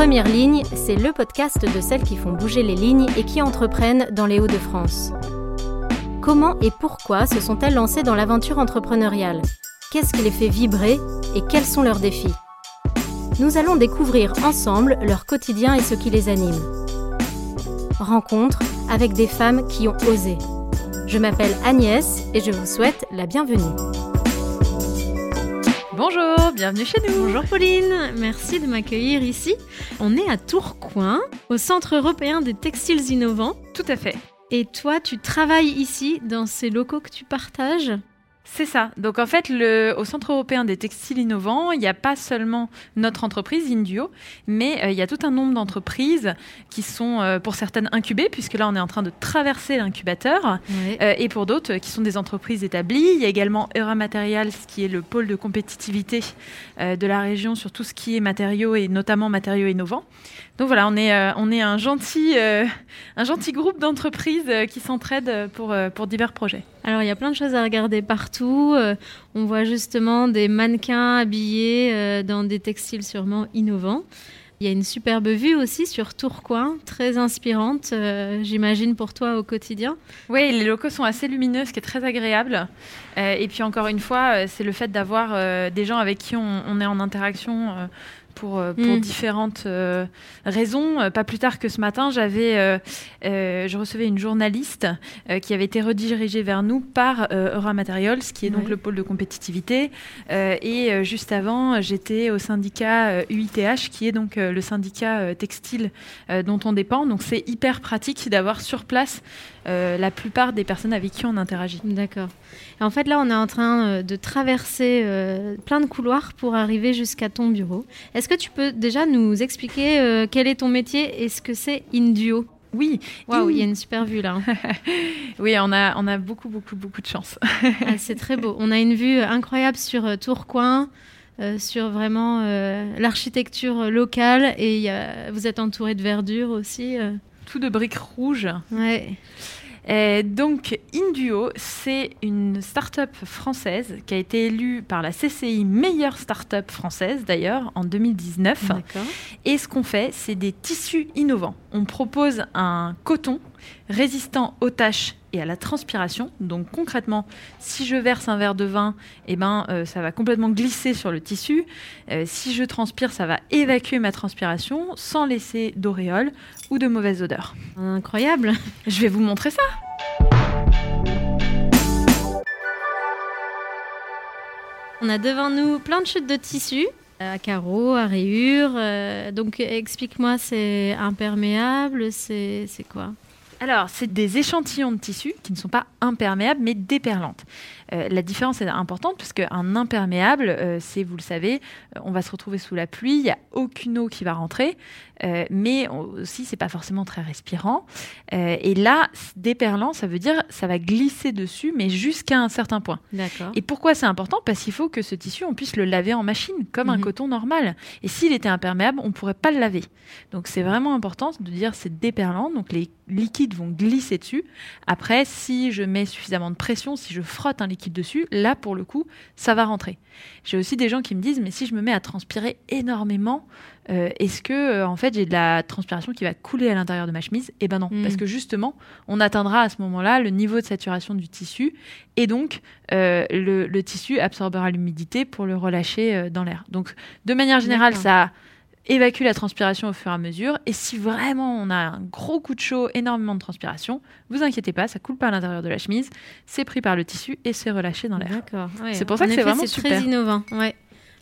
Première ligne, c'est le podcast de celles qui font bouger les lignes et qui entreprennent dans les Hauts-de-France. Comment et pourquoi se sont-elles lancées dans l'aventure entrepreneuriale? Qu'est-ce qui les fait vibrer et quels sont leurs défis? Nous allons découvrir ensemble leur quotidien et ce qui les anime. Rencontre avec des femmes qui ont osé. Je m'appelle Agnès et je vous souhaite la bienvenue. Bonjour, bienvenue chez nous. Bonjour Pauline, merci de m'accueillir ici. On est à Tourcoing, au Centre européen des textiles innovants. Tout à fait. Et toi, tu travailles ici dans ces locaux que tu partages? C'est ça. Donc en fait, le, au Centre européen des textiles innovants, il n'y a pas seulement notre entreprise Indio, mais euh, il y a tout un nombre d'entreprises qui sont euh, pour certaines incubées, puisque là on est en train de traverser l'incubateur, euh, et pour d'autres qui sont des entreprises établies. Il y a également Eura Materials, qui est le pôle de compétitivité de la région sur tout ce qui est matériaux et notamment matériaux innovants. Donc voilà, on est, on est un, gentil, un gentil groupe d'entreprises qui s'entraident pour, pour divers projets. Alors il y a plein de choses à regarder partout. Euh, on voit justement des mannequins habillés euh, dans des textiles sûrement innovants. Il y a une superbe vue aussi sur Tourcoing, très inspirante, euh, j'imagine pour toi au quotidien. Oui, les locaux sont assez lumineux, ce qui est très agréable. et puis encore une fois, c'est le fait d'avoir des gens avec qui on est en interaction pour, euh, pour mm. différentes euh, raisons. Euh, pas plus tard que ce matin, j'avais, je recevais une journaliste qui avait été redirigée vers nous par Eura Materials, qui est donc le pôle de compétitivité. et juste avant, j'étais au syndicat UITH, qui est donc le syndicat textile dont on dépend. Donc c'est hyper pratique d'avoir sur place la plupart des personnes avec qui on interagit. D'accord. Et en fait, là, on est en train de traverser plein de couloirs pour arriver jusqu'à ton bureau. Est-ce que tu peux déjà nous expliquer euh, quel est ton métier et ce que c'est Indio oui, waouh, il y a une super vue là. oui, on a, on a beaucoup, beaucoup, beaucoup de chance. Ah, c'est très beau. On a une vue incroyable sur euh, Tourcoing, euh, sur vraiment l'architecture locale et vous êtes entouré de verdure aussi. Tout de briques rouges. Ouais. Euh, donc, Induo, c'est une start-up française qui a été élue par la CCI meilleure start-up française d'ailleurs en 2019. Et ce qu'on fait, c'est des tissus innovants. On propose un coton résistant aux taches et à la transpiration. Donc concrètement, si je verse un verre de vin, eh ben, euh, ça va complètement glisser sur le tissu. Euh, si je transpire, ça va évacuer ma transpiration sans laisser d'auréole ou de mauvaise odeur. Incroyable. Je vais vous montrer ça. On a devant nous plein de chutes de tissu à carreaux, à rayures. Euh, donc explique-moi, c'est imperméable, c'est quoi? Alors, c'est des échantillons de tissu qui ne sont pas imperméables, mais déperlantes. Euh, la différence est importante puisque un imperméable, euh, c'est, vous le savez, euh, on va se retrouver sous la pluie, il n'y a aucune eau qui va rentrer, mais aussi c'est pas forcément très respirant. et là, déperlant, ça veut dire ça va glisser dessus, mais jusqu'à un certain point. Et pourquoi c'est important? Parce qu'il faut que ce tissu, on puisse le laver en machine comme un mhm. coton normal. Et s'il était imperméable, on pourrait pas le laver. Donc c'est vraiment important de dire c'est déperlant, donc les liquides vont glisser dessus. Après, si je mets suffisamment de pression, si je frotte un liquide dessus, là pour le coup, ça va rentrer. J'ai aussi des gens qui me disent mais si je me mets à transpirer énormément, euh, est-ce que euh, en fait j'ai de la transpiration qui va couler à l'intérieur de ma chemise? Eh ben non, mm. parce que justement, on atteindra à ce moment-là le niveau de saturation du tissu et donc euh, le, tissu absorbera l'humidité pour le relâcher dans l'air. Donc de manière générale, ça évacue la transpiration au fur et à mesure. Et si vraiment on a un gros coup de chaud, énormément de transpiration, vous inquiétez pas, ça coule pas à l'intérieur de la chemise, c'est pris par le tissu et c'est relâché dans l'air. D'accord. c'est pour ça que c'est vraiment super. très innovant. Ouais.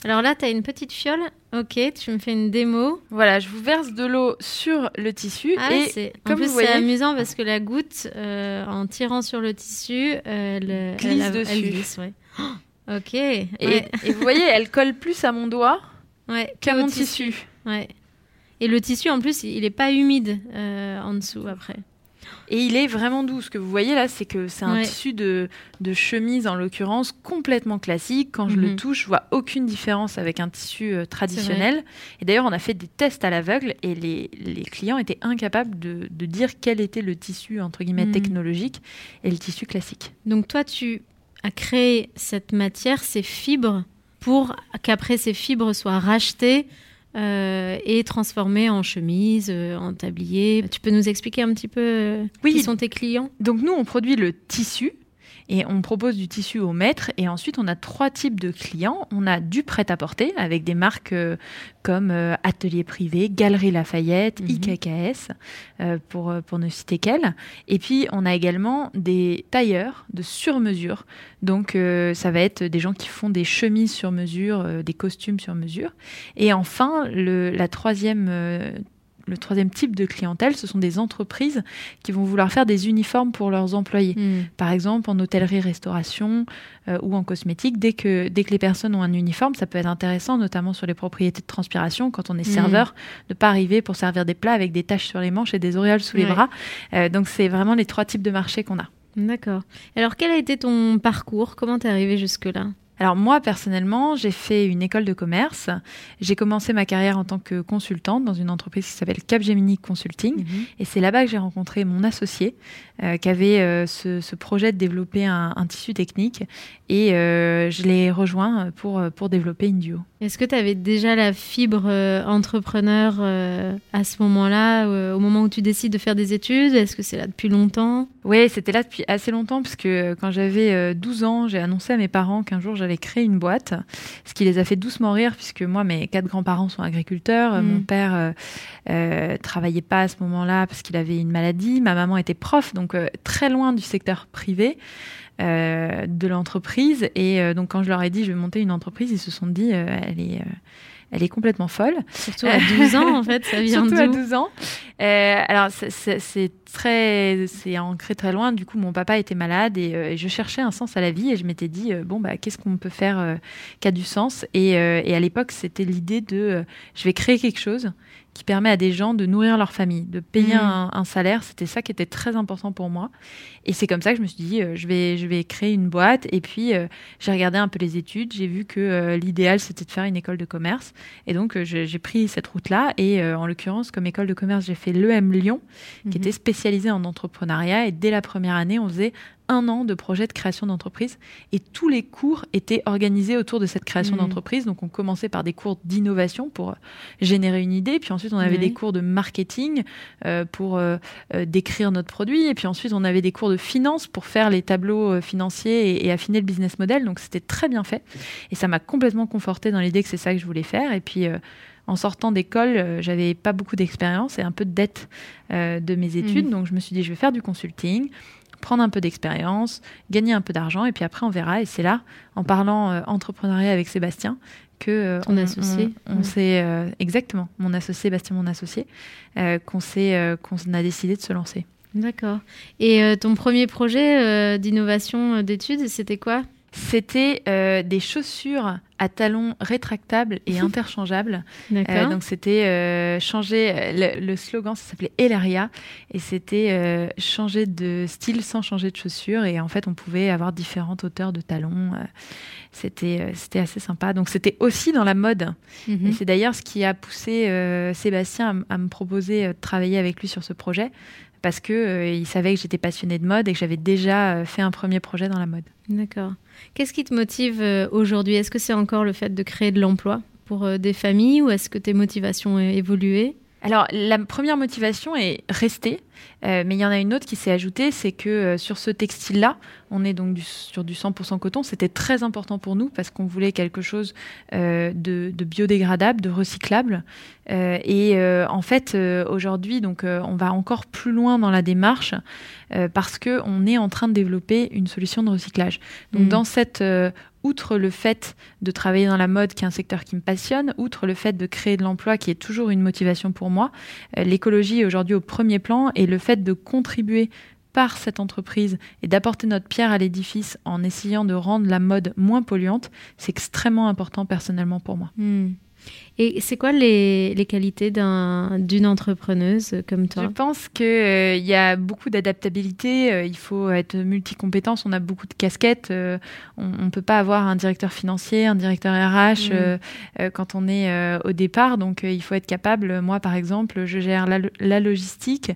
Alors là, tu as une petite fiole. Ok, tu me fais une démo. Voilà, je vous verse de l'eau sur le tissu. Ah et comme en plus, c'est amusant parce que la goutte, euh, en tirant sur le tissu, elle glisse dessus. Elle glisse, ok. et, vous voyez, elle colle plus à mon doigt Ouais, qu'à mon tissu. Ouais. Et le tissu, en plus, il n'est pas humide euh, en dessous après. Et il est vraiment doux. Ce que vous voyez là, c'est que c'est un tissu de, de, chemise, en l'occurrence, complètement classique. Quand je le mhm. touche, je vois aucune différence avec un tissu euh, traditionnel. Et d'ailleurs, on a fait des tests à l'aveugle et les, les, clients étaient incapables de, de, dire quel était le tissu, entre guillemets, mhm. technologique et le tissu classique. Donc toi, tu as créé cette matière, ces fibres pour qu'après ces fibres soient rachetées et transformés en chemise, en tablier. Tu peux nous expliquer un petit peu oui. qui sont tes clients? Donc nous, on produit le tissu et on propose du tissu au maître. Et ensuite, on a trois types de clients. On a du prêt-à-porter avec des marques euh, comme euh, Atelier Privé, Galerie Lafayette, mhm. IKKS, euh, pour, pour ne citer qu'elles. Et puis, on a également des tailleurs de sur-mesure. Donc, ça va être des gens qui font des chemises sur mesure, des costumes sur mesure. Et enfin, le, la troisième le troisième type de clientèle, ce sont des entreprises qui vont vouloir faire des uniformes pour leurs employés. Hmm. Par exemple, en hôtellerie-restauration euh, ou en cosmétique, dès que, dès que les personnes ont un uniforme, ça peut être intéressant, notamment sur les propriétés de transpiration, quand on est hmm. serveur, de ne pas arriver pour servir des plats avec des taches sur les manches et des auréoles sous les bras. Euh, donc, c'est vraiment les trois types de marchés qu'on a. D'accord. Alors, quel a été ton parcours? Comment t'es arrivé jusque-là? Alors moi, personnellement, j'ai fait une école de commerce. J'ai commencé ma carrière en tant que consultante dans une entreprise qui s'appelle Capgemini Consulting. Mhm. Et c'est là-bas que j'ai rencontré mon associé qui avait euh, ce, projet de développer un, tissu technique. Et euh, je l'ai rejoint pour, pour développer Indio. Est-ce que tu avais déjà la fibre entrepreneur à ce moment-là, au moment où tu décides de faire des études? Est-ce que c'est là depuis longtemps? Oui, c'était là depuis assez longtemps, parce que quand j'avais 12 ans, j'ai annoncé à mes parents qu'un jour j'allais créer une boîte, ce qui les a fait doucement rire, puisque moi, mes quatre grands-parents sont agriculteurs. Mon mm. père euh, travaillait pas à ce moment-là parce qu'il avait une maladie. Ma maman était prof, donc euh, très loin du secteur privé. Euh, de l'entreprise et donc quand je leur ai dit je vais monter une entreprise ils se sont dit elle est elle est complètement folle. Surtout à 12 ans, en fait, ça vient Surtout à 12 ans. Euh, alors, c'est très, c'est ancré très loin. Du coup, mon papa était malade et, je cherchais un sens à la vie et je m'étais dit, bon, bah, qu'est-ce qu'on peut faire qui a du sens? Et, et, à l'époque, c'était l'idée de, je vais créer quelque chose qui permet à des gens de nourrir leur famille, de payer mmh. un, salaire. C'était ça qui était très important pour moi. Et c'est comme ça que je me suis dit, euh, je, vais, je vais créer une boîte. Et puis, euh, j'ai regardé un peu les études. J'ai vu que euh, l'idéal, c'était de faire une école de commerce. Et donc, j'ai pris cette route-là. Et en l'occurrence, comme école de commerce, j'ai fait l'EM Lyon, qui mmh. était spécialisée en entrepreneuriat. Et dès la première année, on faisait un an de projet de création d'entreprise et tous les cours étaient organisés autour de cette création mmh. d'entreprise. Donc on commençait par des cours d'innovation pour euh, générer une idée, puis ensuite on avait des cours de marketing euh, pour euh, décrire notre produit, et puis ensuite on avait des cours de finance pour faire les tableaux financiers et, affiner le business model. Donc c'était très bien fait et ça m'a complètement conforté dans l'idée que c'est ça que je voulais faire. Et puis en sortant d'école, j'avais pas beaucoup d'expérience et un peu de dette de mes études. Mmh. Donc je me suis dit, je vais faire du consulting prendre un peu d'expérience, gagner un peu d'argent, et puis après on verra. Et c'est là, en parlant euh, entrepreneuriat avec Sébastien, que euh, ton associé, on, s'est euh, exactement mon associé Bastien, mon associé, qu'on s'est qu'on a décidé de se lancer. D'accord. Et ton premier projet d'innovation d'études, c'était quoi? C'était des chaussures à talons rétractables et interchangeables. Euh, donc c'était euh, changer, euh, le, slogan ça s'appelait Elaria et c'était changer de style sans changer de chaussures et en fait on pouvait avoir différentes hauteurs de talons. c'était c'était assez sympa. Donc c'était aussi dans la mode mhm. et c'est d'ailleurs ce qui a poussé Sébastien à, me proposer de travailler avec lui sur ce projet parce que il savait que j'étais passionnée de mode et que j'avais déjà fait un premier projet dans la mode. D'accord. Qu'est-ce qui te motive aujourd'hui? Est-ce que c'est encore le fait de créer de l'emploi pour euh, des familles ou est-ce que tes motivations ont évolué? Alors, la première motivation est rester, euh, mais il y en a une autre qui s'est ajoutée, c'est que euh, sur ce textile-là, on est donc sur du 100% coton. C'était très important pour nous parce qu'on voulait quelque chose de, biodégradable, de recyclable. et en fait, aujourd'hui, donc, on va encore plus loin dans la démarche parce que on est en train de développer une solution de recyclage. Donc, mmh. dans cette outre le fait de travailler dans la mode, qui est un secteur qui me passionne, outre le fait de créer de l'emploi, qui est toujours une motivation pour moi, euh, l'écologie est aujourd'hui au premier plan et le fait de contribuer par cette entreprise et d'apporter notre pierre à l'édifice en essayant de rendre la mode moins polluante, c'est extrêmement important personnellement pour moi. Hmm. Et c'est quoi les, les qualités d'une entrepreneuse comme toi? Je pense qu'il euh, y a beaucoup d'adaptabilité, euh, il faut être multicompétence, on a beaucoup de casquettes, euh, on ne peut pas avoir un directeur financier, un directeur RH mmh. quand on est au départ, donc il faut être capable, moi par exemple, je gère la, logistique,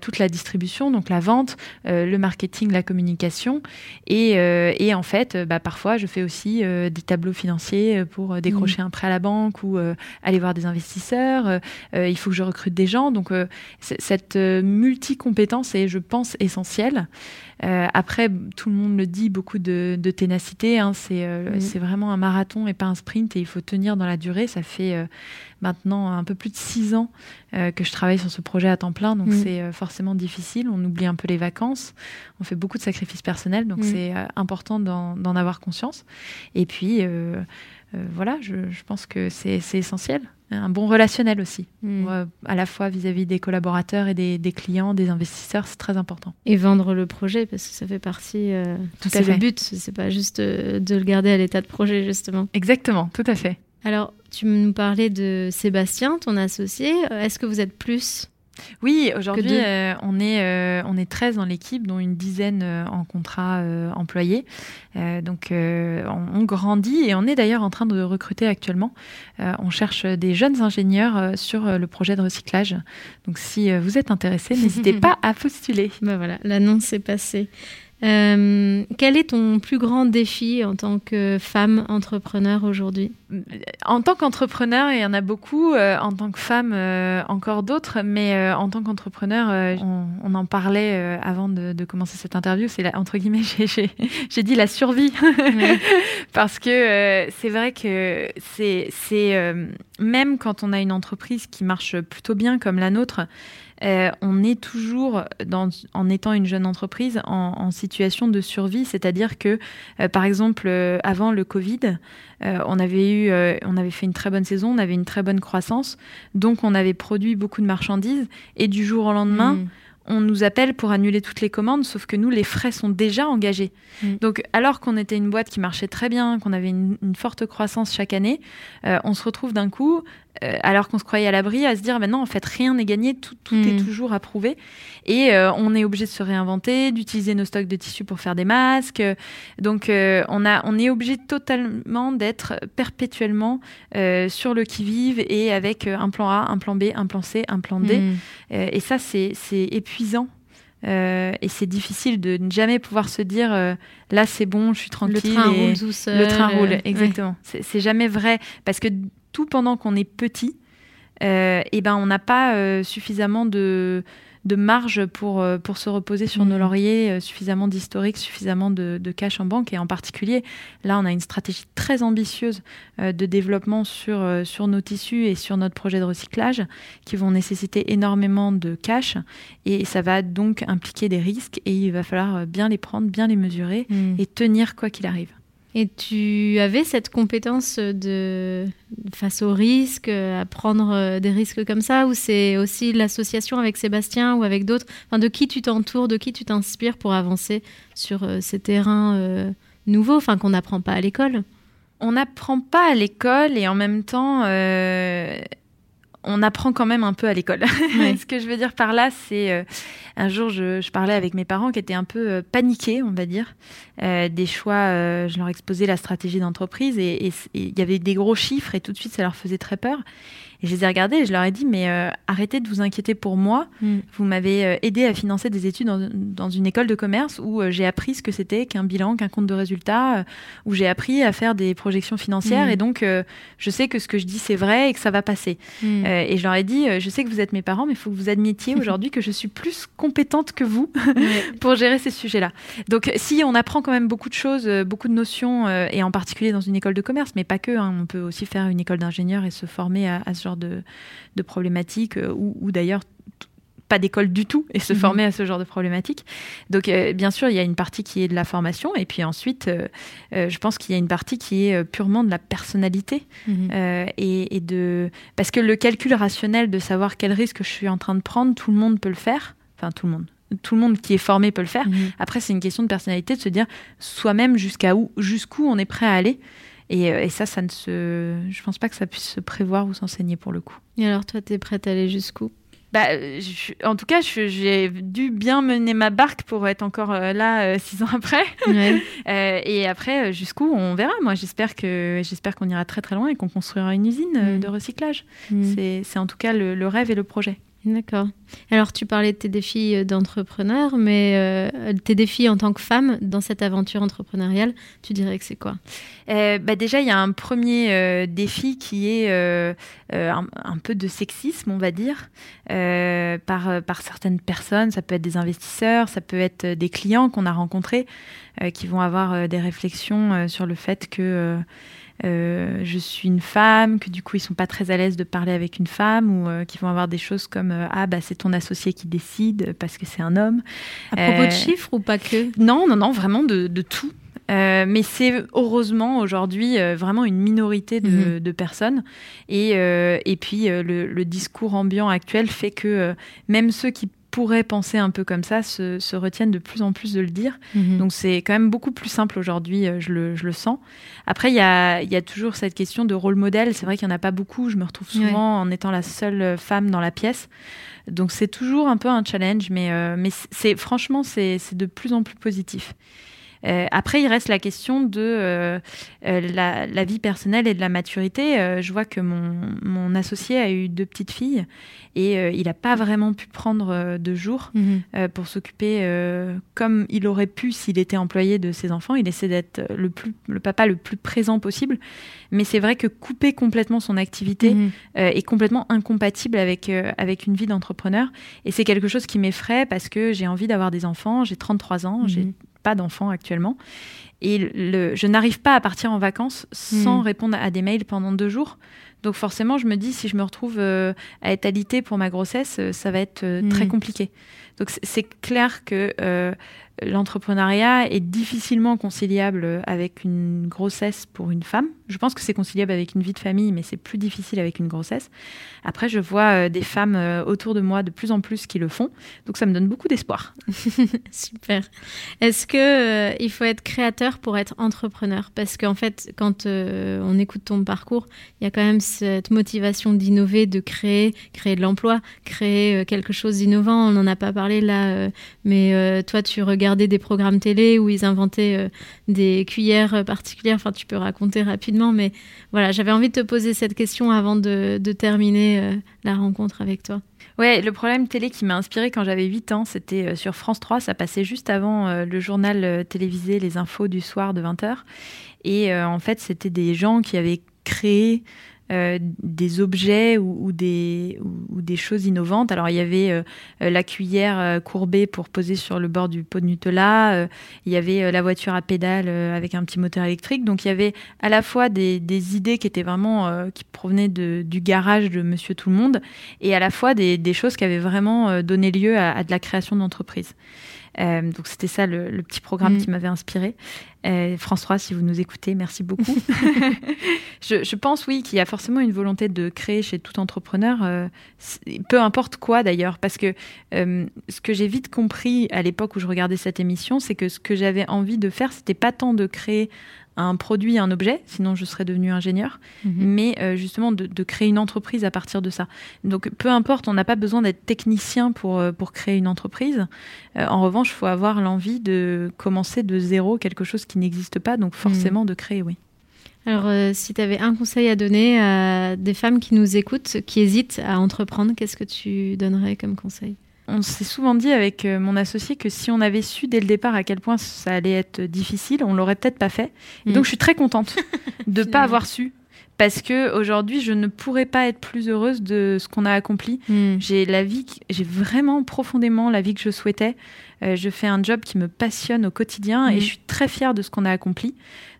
toute la distribution, donc la vente, le marketing, la communication, et, et en fait, bah, parfois je fais aussi des tableaux financiers pour décrocher mmh. un prêt à la banque, banque ou aller voir des investisseurs. il faut que je recrute des gens. Donc cette multi-compétence est, je pense, essentielle. Après, tout le monde le dit, beaucoup de, ténacité. Hein. C'est vraiment un marathon et pas un sprint et il faut tenir dans la durée. Ça fait maintenant un peu plus de six ans euh, que je travaille sur ce projet à temps plein, donc mm. c'est euh, forcément difficile. On oublie un peu les vacances, on fait beaucoup de sacrifices personnels, donc mm. c'est euh, important d'en avoir conscience. Et puis, voilà, je, pense que c'est essentiel. Un bon relationnel aussi, mm. à la fois vis-à-vis des collaborateurs et des, clients, des investisseurs, c'est très important. Et vendre le projet, parce que ça fait partie. tout c'est le but, c'est pas juste de le garder à l'état de projet, justement. Exactement, tout à fait. Alors, tu nous parlais de Sébastien, ton associé. Euh, est-ce que vous êtes plus oui, aujourd'hui, euh, on, est, euh, on est 13 dans l'équipe, dont une dizaine en contrat employé. donc, on, grandit et on est d'ailleurs en train de recruter actuellement. on cherche des jeunes ingénieurs sur le projet de recyclage. Donc, si vous êtes intéressé, n'hésitez pas à postuler. Ben voilà, l'annonce est passée. Euh, quel est ton plus grand défi en tant que femme entrepreneur aujourd'hui? En tant qu'entrepreneur, il y en a beaucoup. Euh, en tant que femme, euh, encore d'autres. Mais en tant qu'entrepreneur, on, en parlait avant de, commencer cette interview. C'est entre guillemets, j'ai dit la survie. Parce que c'est vrai que c'est même quand on a une entreprise qui marche plutôt bien comme la nôtre, euh, on est toujours, en étant une jeune entreprise, en, situation de survie. C'est-à-dire que, euh, par exemple, euh, avant le Covid, on, avait eu, on avait fait une très bonne saison, on avait une très bonne croissance, donc on avait produit beaucoup de marchandises, et du jour au lendemain, mmh on nous appelle pour annuler toutes les commandes, sauf que nous, les frais sont déjà engagés. Mm. Donc, alors qu'on était une boîte qui marchait très bien, qu'on avait une, forte croissance chaque année, euh, on se retrouve d'un coup, euh, alors qu'on se croyait à l'abri, à se dire, maintenant, en fait, rien n'est gagné, tout, est mm. toujours approuvé. Et euh, on est obligé de se réinventer, d'utiliser nos stocks de tissus pour faire des masques. Donc, on, a, on est obligé totalement d'être perpétuellement sur le qui-vive et avec un plan A, un plan B, un plan C, un plan D. Mm. et ça, c'est épuisant euh, et c'est difficile de ne jamais pouvoir se dire euh, là c'est bon, je suis tranquille. Le train roule tout seul. Le train roule, exactement. C'est jamais vrai parce que tout pendant qu'on est petit, et euh, eh ben on n'a pas suffisamment de de marge pour, euh, pour se reposer sur nos mm. lauriers, euh, suffisamment d'historique, suffisamment de, cash en banque. Et en particulier, là, on a une stratégie très ambitieuse euh, de développement sur, sur nos tissus et sur notre projet de recyclage qui vont nécessiter énormément de cash. Et ça va donc impliquer des risques et il va falloir bien les prendre, bien les mesurer mm. et tenir quoi qu'il arrive. Et tu avais cette compétence de face aux risques, à prendre euh, des risques comme ça, ou c'est aussi l'association avec Sébastien ou avec d'autres? Enfin, De qui tu t'entoures, de qui tu t'inspires pour avancer sur euh, ces terrains euh, nouveaux, enfin qu'on n'apprend pas à l'école? On n'apprend pas à l'école et en même temps on apprend quand même un peu à l'école. Ce que je veux dire par là, c'est euh, un jour, je, parlais avec mes parents qui étaient un peu euh, paniqués, on va dire, euh, des choix. je leur exposais la stratégie d'entreprise et il y avait des gros chiffres et tout de suite, ça leur faisait très peur. Et je les ai regardés et je leur ai dit, mais euh, arrêtez de vous inquiéter pour moi. Mm. Vous m'avez euh, aidé à financer des études dans, une école de commerce où euh, j'ai appris ce que c'était qu'un bilan, qu'un compte de résultat, où j'ai appris à faire des projections financières. Mm. Et donc, je sais que ce que je dis, c'est vrai et que ça va passer. Mm. et je leur ai dit, je sais que vous êtes mes parents, mais il faut que vous admettiez aujourd'hui que je suis plus compétente que vous pour gérer ces sujets-là. Donc, si on apprend quand même beaucoup de choses, beaucoup de notions, et en particulier dans une école de commerce, mais pas que, hein, on peut aussi faire une école d'ingénieur et se former à, à ce genre de, problématiques, euh, ou, d'ailleurs pas d'école du tout et se mhm. former à ce genre de problématiques. Donc, euh, bien sûr, il y a une partie qui est de la formation, et puis ensuite, euh, je pense qu'il y a une partie qui est purement de la personnalité mhm. et, de parce que le calcul rationnel de savoir quel risque je suis en train de prendre, tout le monde peut le faire. Enfin, tout le monde. Tout le monde qui est formé peut le faire. Mhm. Après, c'est une question de personnalité de se dire soi-même jusqu'à où, jusqu'où on est prêt à aller. Euh, et, ça, ça ne se, je pense pas que ça puisse se prévoir ou s'enseigner pour le coup. Et alors, toi, tu es prête à aller jusqu'où? Bah, en tout cas, j'ai dû bien mener ma barque pour être encore euh, là euh, six ans après. et après, jusqu'où, on verra. Moi, j'espère que j'espère qu'on ira très très loin et qu'on construira une usine mm. de recyclage. Mm. C'est en tout cas le, rêve et le projet. D'accord. Alors, tu parlais de tes défis euh, d'entrepreneur, mais euh, tes défis en tant que femme dans cette aventure entrepreneuriale, tu dirais que c'est quoi? Euh, bah Déjà, il y a un premier défi qui est un, peu de sexisme, on va dire, par, par certaines personnes. Ça peut être des investisseurs, ça peut être des clients qu'on a rencontrés qui vont avoir des réflexions sur le fait que euh, je suis une femme, que du coup ils sont pas très à l'aise de parler avec une femme ou euh, qui vont avoir des choses comme euh, ah bah c'est ton associé qui décide parce que c'est un homme. À propos de chiffres ou pas que? Non non non vraiment de, de tout. mais c'est heureusement aujourd'hui vraiment une minorité de, mhm. de personnes. Et, et puis le, le, discours ambiant actuel fait que même ceux qui pourraient penser un peu comme ça se, retiennent de plus en plus de le dire. Mhm. Donc c'est quand même beaucoup plus simple aujourd'hui, euh, je le, je le, sens. Après, il y a, y a, toujours cette question de rôle modèle. C'est vrai qu'il n'y en a pas beaucoup. Je me retrouve souvent en étant la seule femme dans la pièce. Donc c'est toujours un peu un challenge, mais, euh, mais c'est franchement, c'est de plus en plus positif. Euh, après, il reste la question de euh, euh, la, vie personnelle et de la maturité. je vois que mon, mon, associé a eu deux petites filles et il n'a pas vraiment pu prendre de jours mhm. pour s'occuper comme il aurait pu s'il était employé de ses enfants. Il essaie d'être le, plus, le papa le plus présent possible. Mais c'est vrai que couper complètement son activité mhm. est complètement incompatible avec, avec une vie d'entrepreneur. Et c'est quelque chose qui m'effraie parce que j'ai envie d'avoir des enfants. J'ai 33 ans. J'ai mhm pas d'enfants actuellement. Et le, je n'arrive pas à partir en vacances sans hmm. répondre à des mails pendant deux jours. Donc forcément, je me dis, si je me retrouve euh, à être alitée pour ma grossesse, euh, ça va être euh, très hmm. compliqué. Donc c'est clair que l'entrepreneuriat est difficilement conciliable avec une grossesse pour une femme. Je pense que c'est conciliable avec une vie de famille, mais c'est plus difficile avec une grossesse. Après, je vois des femmes autour de moi de plus en plus qui le font, donc ça me donne beaucoup d'espoir. Super. Est-ce que il faut être créateur pour être entrepreneur Parce qu'en fait, quand on écoute ton parcours, il y a quand même cette motivation d'innover, de créer, créer de l'emploi, créer quelque chose d'innovant. On n'en a pas parlé là, mais toi, tu regardais des programmes télé où ils inventaient des cuillères particulières. Enfin, tu peux raconter rapidement, mais voilà, j'avais envie de te poser cette question avant de, terminer la rencontre avec toi. Ouais, le problème télé qui m'a inspiré quand j'avais 8 ans, c'était sur France 3, ça passait juste avant le journal télévisé Les Infos du soir de 20h. Et en fait, c'était des gens qui avaient créé euh, des objets ou, des, ou, des choses innovantes. Alors il y avait euh, la cuillère euh, courbée pour poser sur le bord du pot de Nutella, il y avait la voiture à pédale avec un petit moteur électrique. Donc il y avait à la fois des, idées qui étaient vraiment qui provenaient du garage de Monsieur Tout le Monde et à la fois des, des choses qui avaient vraiment donné lieu à, à de la création d'entreprise. Euh, donc c'était ça le, petit programme mm. qui m'avait inspiré. Euh, François, si vous nous écoutez, merci beaucoup. je, pense, oui, qu'il y a forcément une volonté de créer chez tout entrepreneur, euh, peu importe quoi d'ailleurs, parce que ce que j'ai vite compris à l'époque où je regardais cette émission, c'est que ce que j'avais envie de faire, c'était pas tant de créer un produit, un objet, sinon je serais devenu ingénieur, mhm. mais euh, justement de, créer une entreprise à partir de ça. Donc peu importe, on n'a pas besoin d'être technicien pour, euh, pour créer une entreprise. Euh, en revanche, il faut avoir l'envie de commencer de zéro quelque chose qui n'existe pas, donc forcément mhm. de créer, oui. Alors, si tu avais un conseil à donner à des femmes qui nous écoutent, qui hésitent à entreprendre, qu'est-ce que tu donnerais comme conseil? On s'est souvent dit avec euh, mon associé que si on avait su dès le départ à quel point ça allait être difficile, on l'aurait peut-être pas fait. Et donc mm. je suis très contente de ne pas avoir su parce que aujourd'hui je ne pourrais pas être plus heureuse de ce qu'on a accompli. Mm. J'ai la vie, j'ai vraiment profondément la vie que je souhaitais. Euh, je fais un job qui me passionne au quotidien et mm. je suis très fière de ce qu'on a accompli.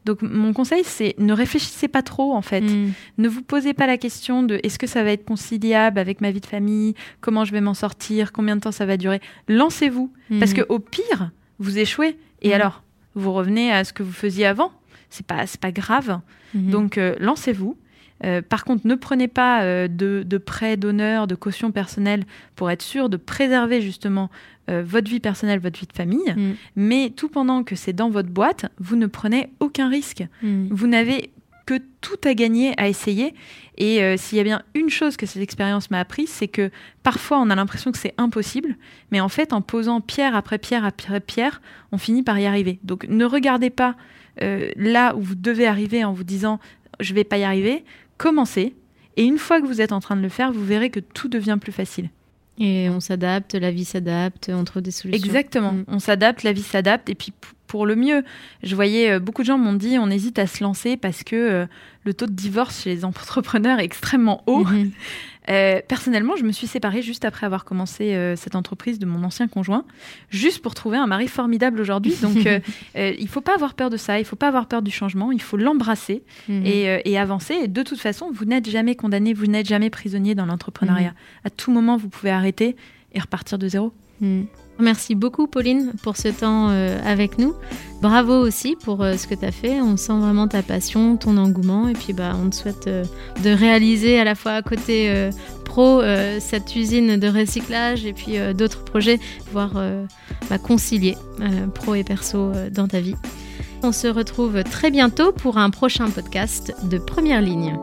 Donc mon conseil, c'est ne réfléchissez pas trop en fait. Hmm. Ne vous posez pas la question de est-ce que ça va être conciliable avec ma vie de famille, comment je vais m'en sortir, combien de temps ça va durer. Lancez-vous hmm. parce que au pire, vous échouez et hmm. alors vous revenez à ce que vous faisiez avant. C'est pas c'est pas grave. Donc euh, lancez-vous. Euh, par contre, ne prenez pas euh, de, de prêts d'honneur, de caution personnelle pour être sûr de préserver justement euh, votre vie personnelle, votre vie de famille. Mm. Mais tout pendant que c'est dans votre boîte, vous ne prenez aucun risque. Mm. Vous n'avez que tout à gagner à essayer. Et s'il y a bien une chose que cette expérience m'a appris, c'est que parfois on a l'impression que c'est impossible, mais en fait en posant pierre après pierre après pierre, on finit par y arriver. Donc ne regardez pas là où vous devez arriver en vous disant je vais pas y arriver commencez. Et une fois que vous êtes en train de le faire, vous verrez que tout devient plus facile. Et on s'adapte, la vie s'adapte, on trouve des solutions. Exactement, Mm. on s'adapte, la vie s'adapte, et puis pour le mieux. Je voyais euh, beaucoup de gens m'ont dit on hésite à se lancer parce que euh, le taux de divorce chez les entrepreneurs est extrêmement haut. Mhm. Euh, personnellement, je me suis séparée juste après avoir commencé euh, cette entreprise de mon ancien conjoint, juste pour trouver un mari formidable aujourd'hui. Donc, il faut pas avoir peur de ça, il faut pas avoir peur du changement, il faut l'embrasser Mhm. et, et avancer. Et de toute façon, vous n'êtes jamais condamné, vous n'êtes jamais prisonnier dans l'entrepreneuriat. Mhm. À tout moment, vous pouvez arrêter et repartir de zéro. Merci beaucoup Pauline pour ce temps euh, avec nous. Bravo aussi pour euh, ce que tu as fait. On sent vraiment ta passion, ton engouement. Et puis bah, on te souhaite euh, de réaliser à la fois à côté pro cette usine de recyclage et puis d'autres projets, pouvoir euh, bah, concilier pro et perso dans ta vie. On se retrouve très bientôt pour un prochain podcast de Première Ligne.